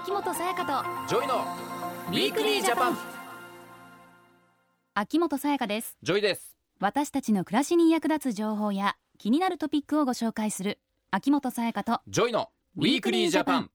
秋元才加とジョイの Weekly Japan。秋元才加です。ジョイです。私たちの暮らしに役立つ情報や気になるトピックをご紹介する秋元才加とジョイの Weekly Japan。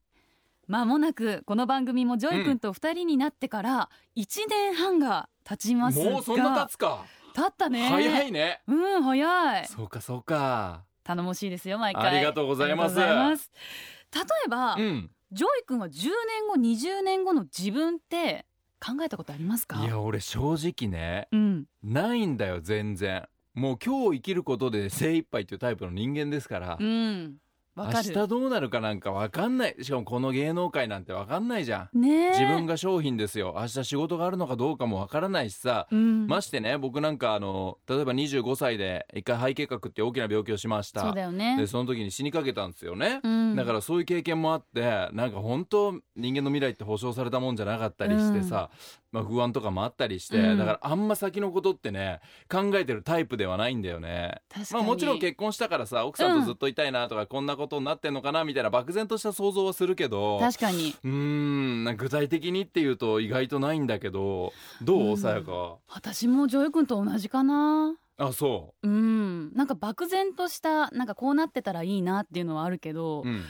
まもなくこの番組もジョイ君と二人になってから1年半が経ちますが。もうそんな経つか。経ったね。早いね。うん早い。そうかそうか。頼もしいですよ毎回。ありがとうございます。例えば、うんジョイ君は10年後20年後の自分って考えたことありますか？いや俺正直ねうん。ないんだよ全然。もう今日生きることで精一杯っていうタイプの人間ですから。うん明日どうなるかなんか分かんない。しかもこの芸能界なんて分かんないじゃん。ねえ。自分が商品ですよ。明日仕事があるのかどうかも分からないしさ。うん。ましてね僕なんかあの例えば25歳で一回肺結核って大きな病気をしました。そうだよね。でその時に死にかけたんですよね、うん。だからそういう経験もあってなんか本当人間の未来って保証されたもんじゃなかったりしてさ、まあ、不安とかもあったりして、うん。だからあんま先のことってね考えてるタイプではないんだよね。確かに。まあ、もちろん結婚したからさ奥さんとずっといたいなとか、こんなことになってんのかなみたいな漠然とした想像はするけど確かに。うーんなんか具体的にっていうと意外とないんだけどどううん。さやか？私もジョイ君と同じかな。あそう。ん。なんか漠然としたなんかこうなってたらいいなっていうのはあるけどう、う、ん、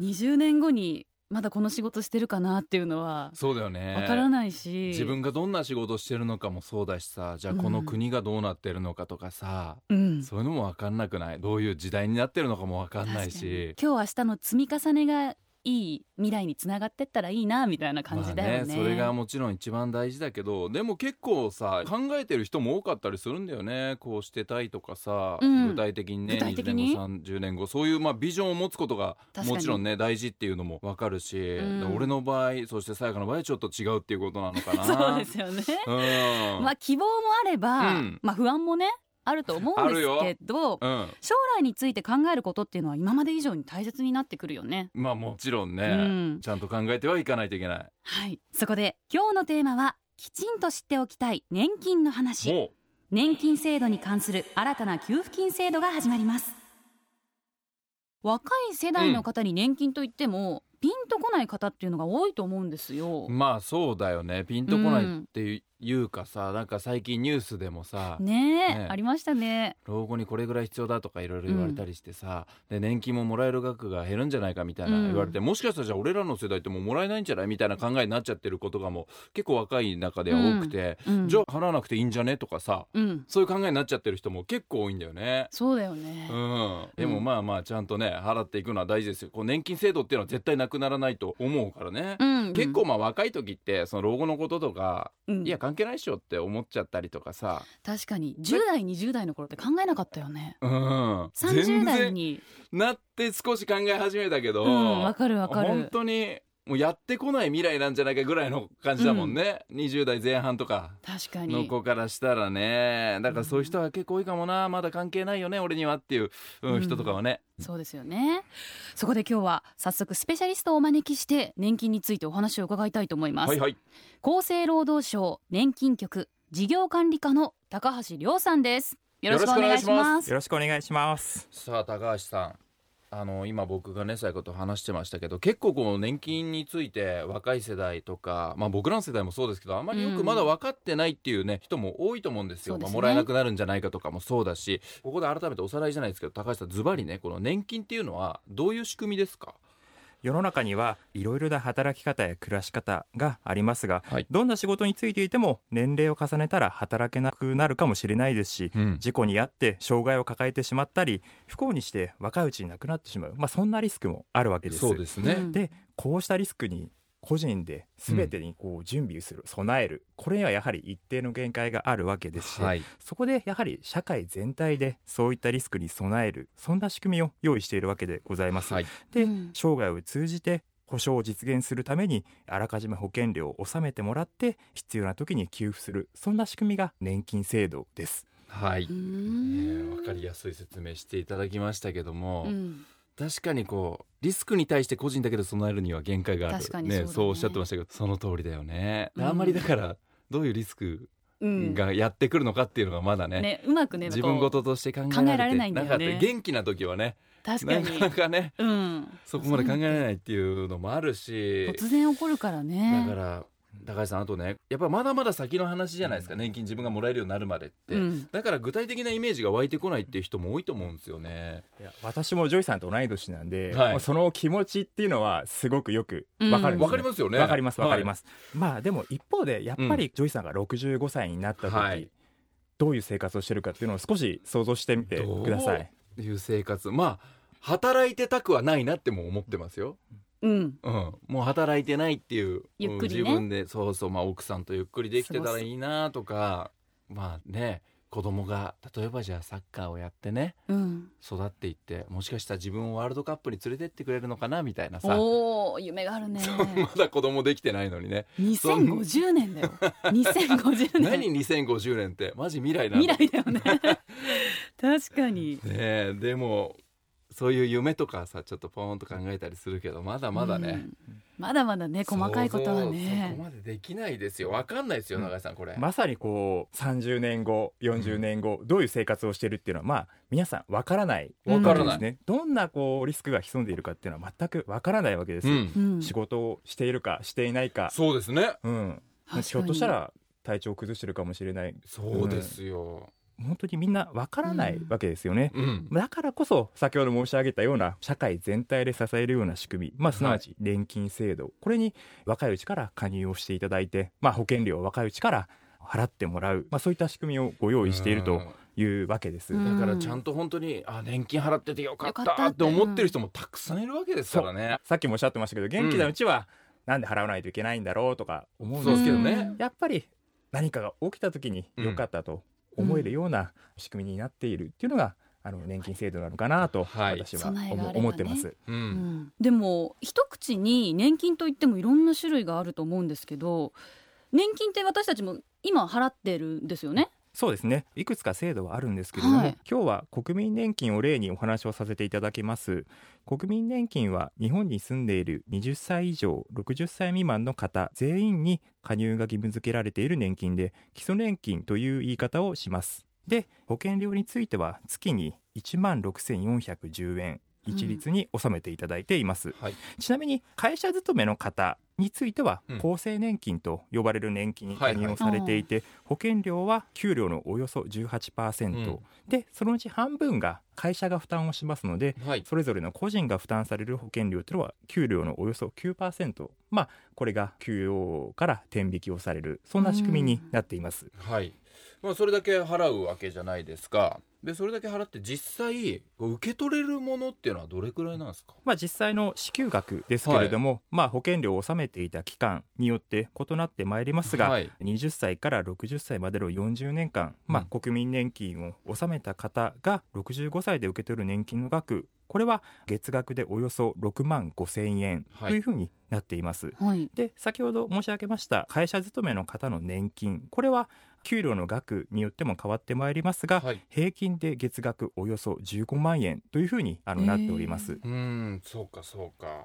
20年後にまだこの仕事してるかなっていうのはそうだよね。わからないし、自分がどんな仕事してるのかもそうだしさ。じゃあこの国がどうなってるのかとかさ、うん。そういうのも分かんなくない？どういう時代になってるのかも分かんないし。今日明日の積み重ねがいい未来につながってったらいいなみたいな感じだよね,、まあ、それがもちろん一番大事だけどでも結構さ考えてる人も多かったりするんだよね。こうしてたいとかさ、うん。具体的にね具体的に？20年後30年後そういうまあビジョンを持つことがもちろんね大事っていうのも分かるし、ん。で俺の場合そしてさやかの場合ちょっと違うっていうことなのかな。そうですよね、うん。まあ希望もあれば、うん。まあ不安もねあると思うんですけどうん。将来について考えることっていうのは今まで以上に大切になってくるよね。まあもちろんね、うん。ちゃんと考えてはいかないといけない。はい。そこで今日のテーマはきちんと知っておきたい年金の話。も年金制度に関する新たな給付金制度が始まります。若い世代の方に年金といっても、ピンとこない方っていうのが多いと思うんですよ。う、まあそうだよね。ピンとこないっていうかさ、なんか最近ニュースでもさ、ねえねありましたね。老後にこれぐらい必要だとかいろいろ言われたりしてさ、で年金ももらえる額が減るんじゃないかみたいなうん。言われて、もしかしたらじゃあ俺らの世代ってもうもらえないんじゃないみたいな考えになっちゃってることがもう結構若い中では多くて、うん。じゃあ払わなくていいんじゃねとかさうん。そういう考えになっちゃってる人も結構多いんだよね。そうだよね、うん、でもまあまあちゃんとね払っていくのは大事ですよ。こう年金制度っていうのは絶対なくならないと思うからね、うん結構まあ若い時ってその老後のこととか、うん。いや関係ないっしょって思っちゃったりとかさ、確かに。10代20代の頃って考えなかったよね。うん、30全然代に。なって少し考え始めたけど、うんわかるわかる。本当にもうやってこない未来なんじゃないかぐらいの感じだもんね、20代前半とか。確かに。の子からしたらね。だからそういう人は結構多いかもな。まだ関係ないよね俺にはっていう、うんうん。人とかはね。そうですよね。そこで今日は早速スペシャリストをお招きして年金についてお話を伺いたいと思います、はいはい。厚生労働省年金局事業管理課の高橋亮さんです。よろしくお願いしよろしくお願いしまます。よろしくお願いします。さあ高橋さんあの今僕がねそういうこと話してましたけど結構この年金について若い世代とか、まあ、僕らの世代もそうですけどあんまりよくまだ分かってないっていうね、人も多いと思うんですよ。まあ、もらえなくなるんじゃないかとかもそうだしここで改めておさらいじゃないですけど高橋さんズバリねこの年金っていうのはどういう仕組みですか？世の中にはいろいろな働き方や暮らし方がありますが、はい。どんな仕事についていても年齢を重ねたら働けなくなるかもしれないですし、うん。事故に遭って障害を抱えてしまったり不幸にして若いうちに亡くなってしまう、まあ、そんなリスクもあるわけです。そうですね、うんでこうしたリスクに個人で全てにこう準備する、備えるこれにはやはり一定の限界があるわけですし、はい。そこでやはり社会全体でそういったリスクに備えるそんな仕組みを用意しているわけでございます。はい。で、うん。生涯を通じて保障を実現するためにあらかじめ保険料を納めてもらって必要な時に給付するそんな仕組みが年金制度です。はい、えん。ー、分かりやすい説明していただきましたけども、うん確かにこうリスクに対して個人だけで備えるには限界がある。そうだね。そうおっしゃってましたけどその通りだよね、うん。あんまりだからどういうリスクうんがやってくるのかっていうのがまだね,、ねうまくね自分こ事として考えられないんだよね。元気な時はね確かなかなにかねうん。そこまで考えられないっていうのもあるし。突然起こるからね。だから高橋さんあとねやっぱまだまだ先の話じゃないですか、年金自分がもらえるようになるまでって、うん。だから具体的なイメージが湧いてこないっていう人も多いと思うんですよね。いや私もジョイさんと同い年なんで、はい。その気持ちっていうのはすごくよくわかるんです、わかりますよね。わかりますわかります、まあでも一方でやっぱりジョイさんが65歳になった時、はい。どういう生活をしてるかっていうのを少し想像してみてください。どういう生活？まあ働いてたくはないなっても思ってますよ。うんうん、もう働いてないっていうゆっくりね。うん自分でそうそう、まあ、奥さんとゆっくりできてたらいいなとかまあね子供が例えばじゃあサッカーをやってねうん。育っていってもしかしたら自分をワールドカップに連れてってくれるのかなみたいなさ。おお夢があるね。まだ子供できてないのにね。2050年だよ。2050年。何2050年って？マジ未来なの？未来だよね。確かに。ねえでもそういう夢とかさちょっとポーンと考えたりするけどまだまだね、うん。まだまだね細かいことは想像そねこまでできないですよ。わかんないですようん。永井さんこれ、まさにこう30年後40年後、どういう生活をしてるっていうのはまあ皆さんわからないわからない。ですねどんなこうリスクが潜んでいるかっていうのは全くわからないわけです、うん。うん。仕事をしているかしていないか。そうですね。うん。ひょっとしたら体調を崩してるかもしれない。そうですよ、本当にみんなわからないわけですよね、うん。だからこそ先ほど申し上げたような社会全体で支えるような仕組み、まあ、すなわち年金制度、これに若いうちから加入をしていただいて、まあ、保険料を若いうちから払ってもらう、まあ、そういった仕組みをご用意しているというわけです。うん。だからちゃんと本当にあ年金払っててよかったたって。思ってる人もたくさんいるわけですからね。さっきもおっしゃってましたけど元気なうちはなんで払わないといけないんだろうとか思うんですけどね、うん。やっぱり何かが起きた時に良かったと思えるような仕組みになっているっていうのがあの年金制度なのかなとはい。私は備えがあればね。思ってます。ううんん。でも一口に年金といってもいろんな種類があると思うんですけど年金って私たちも今払ってるんですよねそうですね。いくつか制度はあるんですけれども、はい。今日は国民年金を例にお話をさせていただきます。国民年金は日本に住んでいる20歳以上60歳未満の方全員に加入が義務付けられている年金で基礎年金という言い方をします。で保険料については月に1万6410円一律に納めていただいています、はい。ちなみに会社勤めの方についてはうん。厚生年金と呼ばれる年金に加入をされていて、保険料は給料のおよそ18%、うん。でそのうち半分が会社が負担をしますのではい。それぞれの個人が負担される保険料というのは給料のおよそ9%まあこれが給与から天引きをされるそんな仕組みになっています。はい。まあそれだけ払うわけじゃないですか。でそれだけ払って実際受け取れるものっていうのはどれくらいなんですか？まあ、実際の支給額ですけれども、まあ、保険料を納めていた期間によって異なってまいりますが、はい。20歳から60歳までの40年間、まあ、国民年金を納めた方が65歳で受け取る年金の額これは月額でおよそ6万5千円はい。というふうになっています。はい。で先ほど申し上げました会社勤めの方の年金これは給料の額によっても変わってまいりますが、はい。平均で月額およそ15万円というふうにあのなっております。うーんそうかそうか。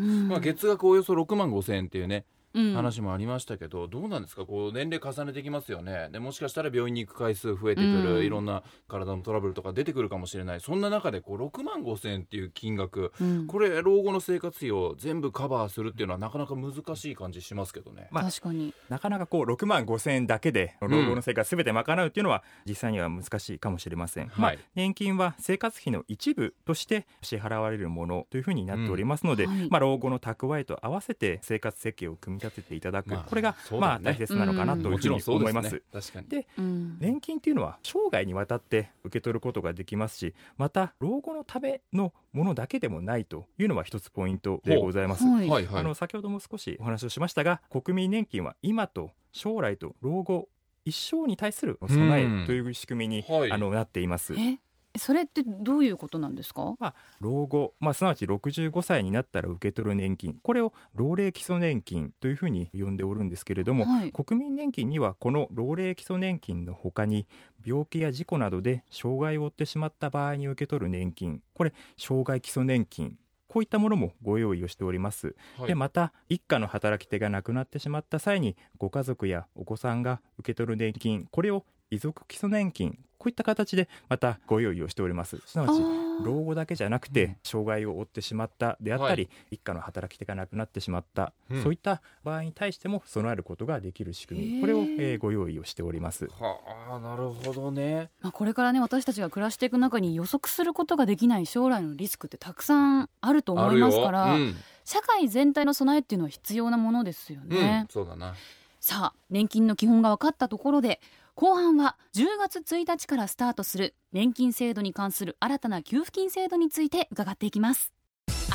うんまあ月額およそ6万5千円っていうねうん話もありましたけど、どうなんですか？こう年齢重ねてきますよね。でもしかしたら病院に行く回数増えてくる、うん。いろんな体のトラブルとか出てくるかもしれない。そんな中でこう6万5千円っていう金額うん。これ老後の生活費を全部カバーするっていうのはなかなか難しい感じしますけどね。まあ確かに。なかなかこう6万5千円だけで老後の生活すべて賄うっていうのは実際には難しいかもしれません、まあはい、年金は生活費の一部として支払われるものというふうになっておりますので、うん。はい。まあ、老後の蓄えと合わせて生活設計を組み立てていただく、まあこれがね。まあ大切なのかなというもちろんふうにそうですね。思います。確かに。でうん。年金っていうのは生涯にわたって受け取ることができますしまた老後のためのものだけでもないというのは一つポイントでございます。はい。あの先ほども少しお話をしましたが国民年金は今と将来と老後一生に対する備えという仕組みに、はい。あのなっています。えそれってどういうことなんですか？老後、まあ、すなわち65歳になったら受け取る年金。これを老齢基礎年金というふうに呼んでおるんですけれども、はい。国民年金にはこの老齢基礎年金のほかに病気や事故などで障害を負ってしまった場合に受け取る年金。これ障害基礎年金。こういったものもご用意をしております。はい。でまた一家の働き手が亡くなってしまった際にご家族やお子さんが受け取る年金。これを遺族基礎年金こういった形でまたご用意をしております。すなわち老後だけじゃなくて、うん。障害を負ってしまったであったり、一家の働き手がなくなってしまった、うん。そういった場合に対しても備えることができる仕組み。これを、えーご用意をしております。はあなるほどね。まあ、これからね私たちが暮らしていく中に予測することができない将来のリスクってたくさんあると思いますから、うん。社会全体の備えっていうのは必要なものですようん。ね、そうだな。さあ年金の基本が分かったところで後半は10月1日からスタートする年金制度に関する新たな給付金制度について伺っていきます。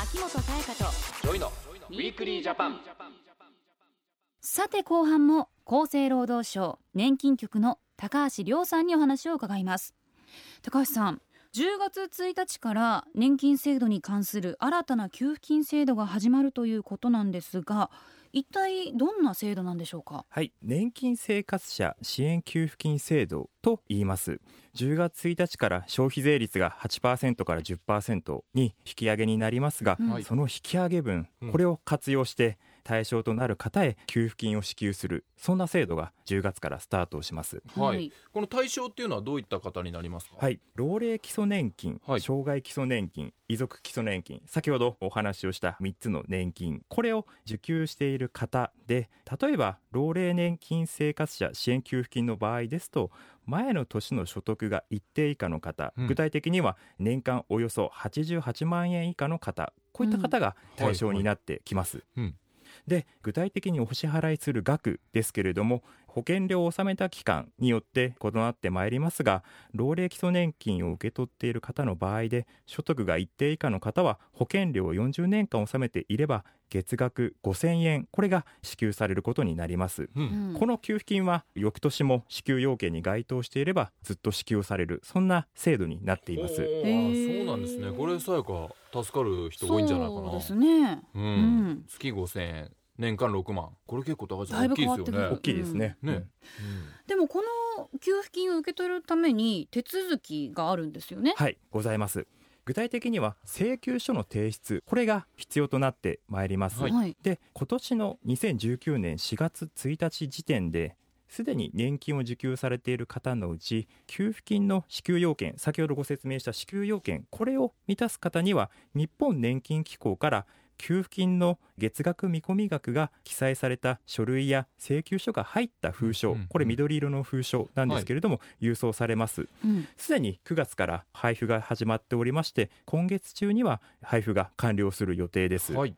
秋元才加とジョイの Weekly Japan。さて後半も厚生労働省年金局の高橋亮さんにお話を伺います。高橋さん10月1日から年金制度に関する新たな給付金制度が始まるということなんですが一体どんな制度なんでしょうか？はい、年金生活者支援給付金制度と言います。10月1日から消費税率が8%から10%に引き上げになりますが、うん。はい。その引き上げ分うん。これを活用して対象となる方へ給付金を支給するそんな制度が10月からスタートします。はい。この対象っていうのはどういった方になりますか？はい、老齢基礎年金、はい。障害基礎年金、遺族基礎年金、先ほどお話をした3つの年金、これを受給している方で、例えば老齢年金生活者支援給付金の場合ですと、前の年の所得が一定以下の方、うん。具体的には年間およそ88万円以下の方、こういった方が対象になってきます。うんで具体的にお支払いする額ですけれども保険料を納めた期間によって異なってまいりますが老齢基礎年金を受け取っている方の場合で所得が一定以下の方は保険料を40年間納めていれば月額5000円これが支給されることになります。ううん。んこの給付金は翌年も支給要件に該当していればずっと支給されるそんな制度になっていまおす。そうなんですね。これさやか助かる人多いんじゃないかな。そうですね。うん。うん。月5000円年間6万。これ結構高橋さん大きいですよね。大きいですね。ね。うん。でもこの給付金を受け取るために手続きがあるんですよね。はい、ございます。具体的には請求書の提出、これが必要となってまいります。はい。はいで、今年の2019年4月1日時点で、すでに年金を受給されている方のうち、給付金の支給要件、先ほどご説明した支給要件、これを満たす方には、日本年金機構から給付金の月額見込み額が記載された書類や請求書が入った封書、うんうんこれ緑色の封書なんですけれども、郵送されます。うん。すでに9月から配布が始まっておりまして今月中には配布が完了する予定です。はい。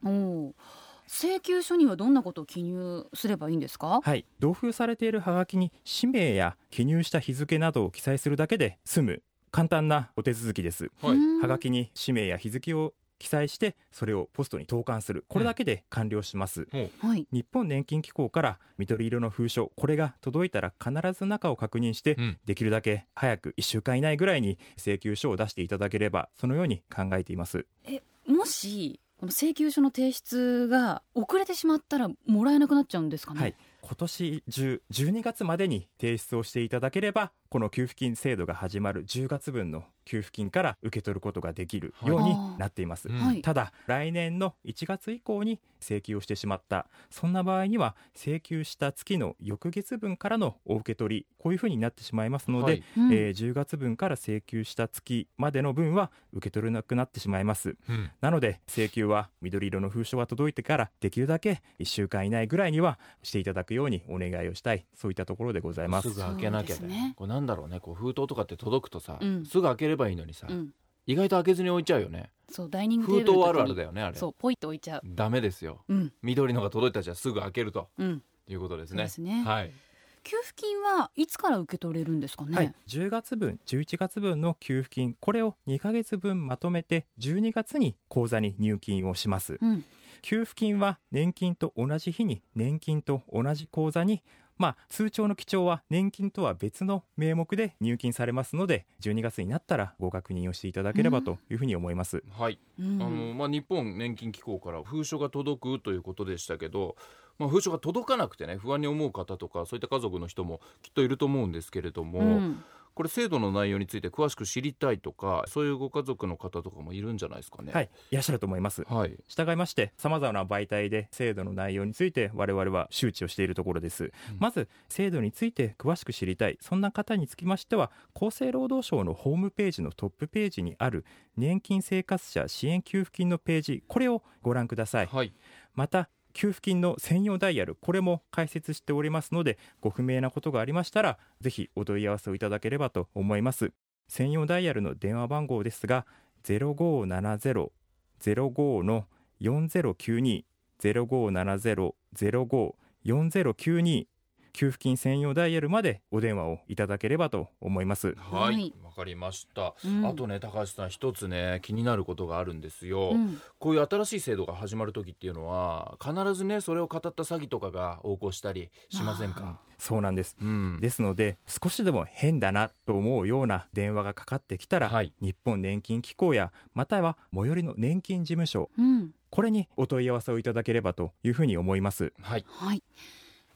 請求書にはどんなことを記入すればいいんですか？はい、同封されているハガキに氏名や記入した日付などを記載するだけで済む。簡単なお手続きです。はい。うん。ハガキに氏名や日付を記載してそれをポストに投函する。これだけで完了します。はい。日本年金機構から緑色の封書これが届いたら必ず中を確認してうん。できるだけ早く1週間以内ぐらいに請求書を出していただければそのように考えています。もしこの請求書の提出が遅れてしまったらもらえなくなっちゃうんですかね、はい、今年中12月までに提出をしていただければこの給付金制度が始まる10月分の給付金から受け取ることができるようになっています。うん。はい。ただ来年の1月以降に請求をしてしまった。そんな場合には請求した月の翌月分からのお受け取りこういうふうになってしまいますので、はい。うん。えー10月分から請求した月までの分は受け取れなくなってしまいます。うん。なので請求は緑色の封書が届いてからできるだけ1週間以内ぐらいにはしていただくようにお願いをしたい。そういったところでございます。すぐ開けなきゃね。これなんだろうねこう封筒とかって届くとさ、うん。すぐ開ければいいのにさ、うん。意外と開けずに置いちゃうよね。そうダイニングテーブルの時に封筒あるあるだよねあれ。そうポイって置いちゃう。ダメですよ。うん。緑のが届いたじゃすぐ開けると。うん。いうことですね。ですね、はい。給付金はいつから受け取れるんですかね、はい、10月分11月分の給付金。これを2ヶ月分まとめて12月に口座に入金をします。うん。給付金は年金と同じ日に年金と同じ口座にまあ通帳の記帳は年金とは別の名目で入金されますので12月になったらご確認をしていただければというふうに思います、はい、うん。あのまあ、日本年金機構から封書が届くということでしたけど、まあ、封書が届かなくてね不安に思う方とかそういった家族の人もきっといると思うんですけれども、うんこれ制度の内容について詳しく知りたいとかそういうご家族の方とかもいるんじゃないですかね。はい。いらっしゃると思います。はい。従いまして様々な媒体で制度の内容について我々は周知をしているところです、まず制度について詳しく知りたい。そんな方につきましては厚生労働省のホームページのトップページにある年金生活者支援給付金のページ。これをご覧ください。はい。また給付金の専用ダイヤルこれも開設しておりますのでご不明なことがありましたらぜひお問い合わせをいただければと思います。専用ダイヤルの電話番号ですが0570-05の4092 0570-054092給付金専用ダイヤルまでお電話をいただければと思います。はい、はい。わかりました、うん。あとね高橋さん一つね気になることがあるんですよ、うん。こういう新しい制度が始まる時っていうのは必ずねそれを語った詐欺とかが横行したりしませんか？そうなんです。うん。ですので少しでも変だなと思うような電話がかかってきたら、はい。日本年金機構やまたは最寄りの年金事務所うん。これにお問い合わせをいただければというふうに思います。はい。はい。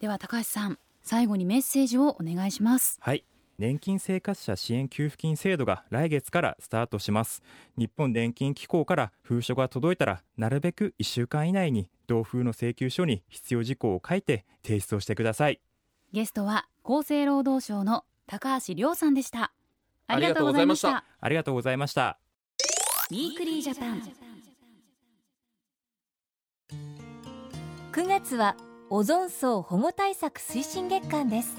では高橋さん最後にメッセージをお願いします。はい。年金生活者支援給付金制度が来月からスタートします。日本年金機構から封書が届いたらなるべく1週間以内に同封の請求書に必要事項を書いて提出をしてください。ゲストは厚生労働省の高橋亮さんでした。ありがとうございました。ありがとうございました。 Weekly Japan。9月はオゾン層保護対策推進月間です。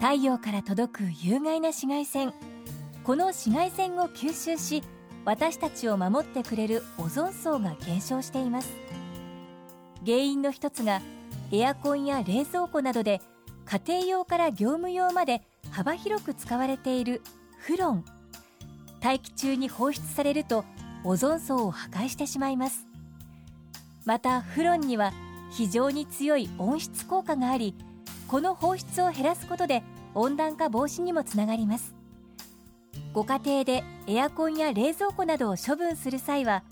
太陽から届く有害な紫外線。この紫外線を吸収し私たちを守ってくれるオゾン層が減少しています。原因の一つがエアコンや冷蔵庫などで家庭用から業務用まで幅広く使われているフロン。大気中に放出されるとオゾン層を破壊してしまいます。またフロンには非常に強い温室効果がありこの放出を減らすことで温暖化防止にもつながります。ご家庭でエアコンや冷蔵庫などを処分する際は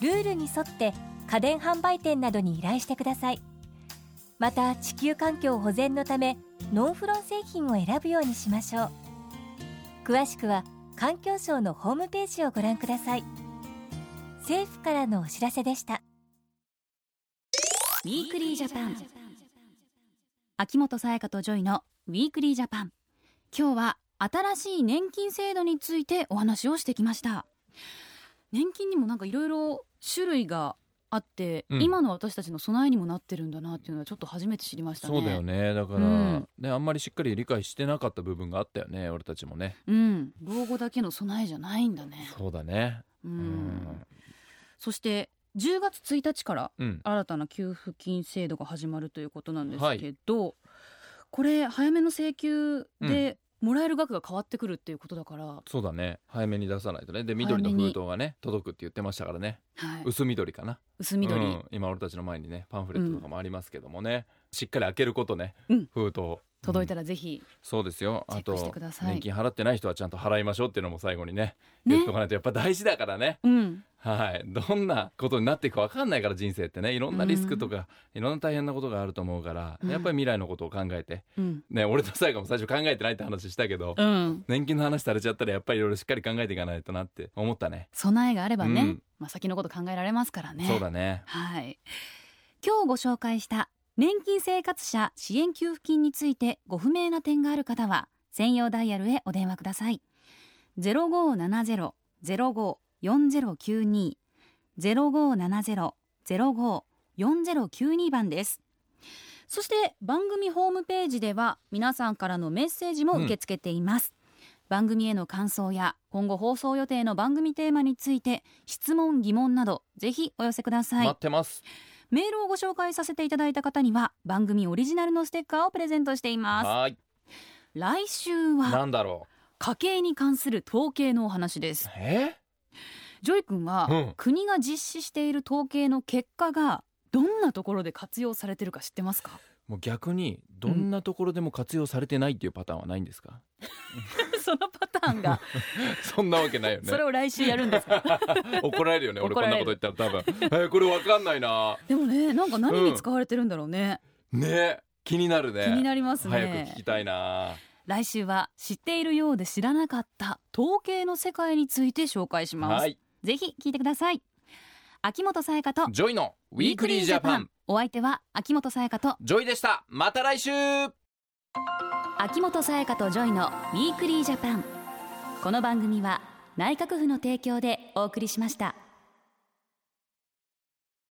ルールに沿って家電販売店などに依頼してください。また地球環境保全のためノンフロン製品を選ぶようにしましょう。詳しくは環境省のホームページをご覧ください。政府からのお知らせでした。 Weekly Japan。秋元才加とジョイの Weekly Japan。今日は新しい年金制度についてお話をしてきました。年金にもなんかいろいろ種類があって、うん。今の私たちの備えにもなってるんだなっていうのはちょっと初めて知りましたね。そうだよね。だから、うんねあんまりしっかり理解してなかった部分があったよね俺たちもね。うん。老後だけの備えじゃないんだね。そうだね。ううんん。そして10月1日からうん。新たな給付金制度が始まるということなんですけど、これ早めの請求でもらえる額が変わってくるっていうことだから、そうだね。早めに出さないとね。で緑の封筒がね届くって言ってましたからね。はい、薄緑かな。薄緑、うん。今俺たちの前にねパンフレットとかもありますけどもね、しっかり開けることね、うん。封筒。届いたら、らぜひ、そうですよ。あと年金払ってない人はちゃんと払いましょうっていうのも最後にねね。言っとかないとやっぱ大事だからね。うん、はい。どんなことになっていくか分かんないから人生ってね。いろんなリスクとか、いろんな大変なことがあると思うから、うん。やっぱり未来のことを考えて。うん、ね俺と最後も最初考えてないって話したけど、うん、年金の話されちゃったらやっぱりいろいろしっかり考えていかないとなって思ったね。備えがあればね、うん。まあ先のこと考えられますからね。そうだね。はい。今日ご紹介した年金生活者支援給付金についてご不明な点がある方は専用ダイヤルへお電話ください。ゼロ五七ゼロゼロ五四ゼロ九二ゼロ五七ゼロゼロ五四ゼロ九二番です。そして番組ホームページでは皆さんからのメッセージも受け付けています。番組への感想や今後放送予定の番組テーマについて質問疑問などぜひお寄せください、待ってます。メールをご紹介させていただいた方には番組オリジナルのステッカーをプレゼントしています。はーい。来週はなんだろ家計に関する統計のお話です。うえ？ジョイ君は、うん。国が実施している統計の結果がどんなところで活用されてるか知ってますか？もう逆にどんなところでも活用されてないっていうパターンはないんですか、そのパターンが。そんなわけないよね。それを来週やるんですか？怒られるよね。俺こんなこと言ったら多分。えーこれわかんないな。でもねなんか何に使われてるんだろうね、ね。気になるね。気になりますね。早く聞きたいな。来週は知っているようで知らなかった統計の世界について紹介します、はいぜひ聞いてください。秋元才加とジョイのウィークリージャパン。お相手は秋元才加とジョイでした。また来週。秋元才加とジョイのウィークリージャパン。この番組は内閣府の提供でお送りしました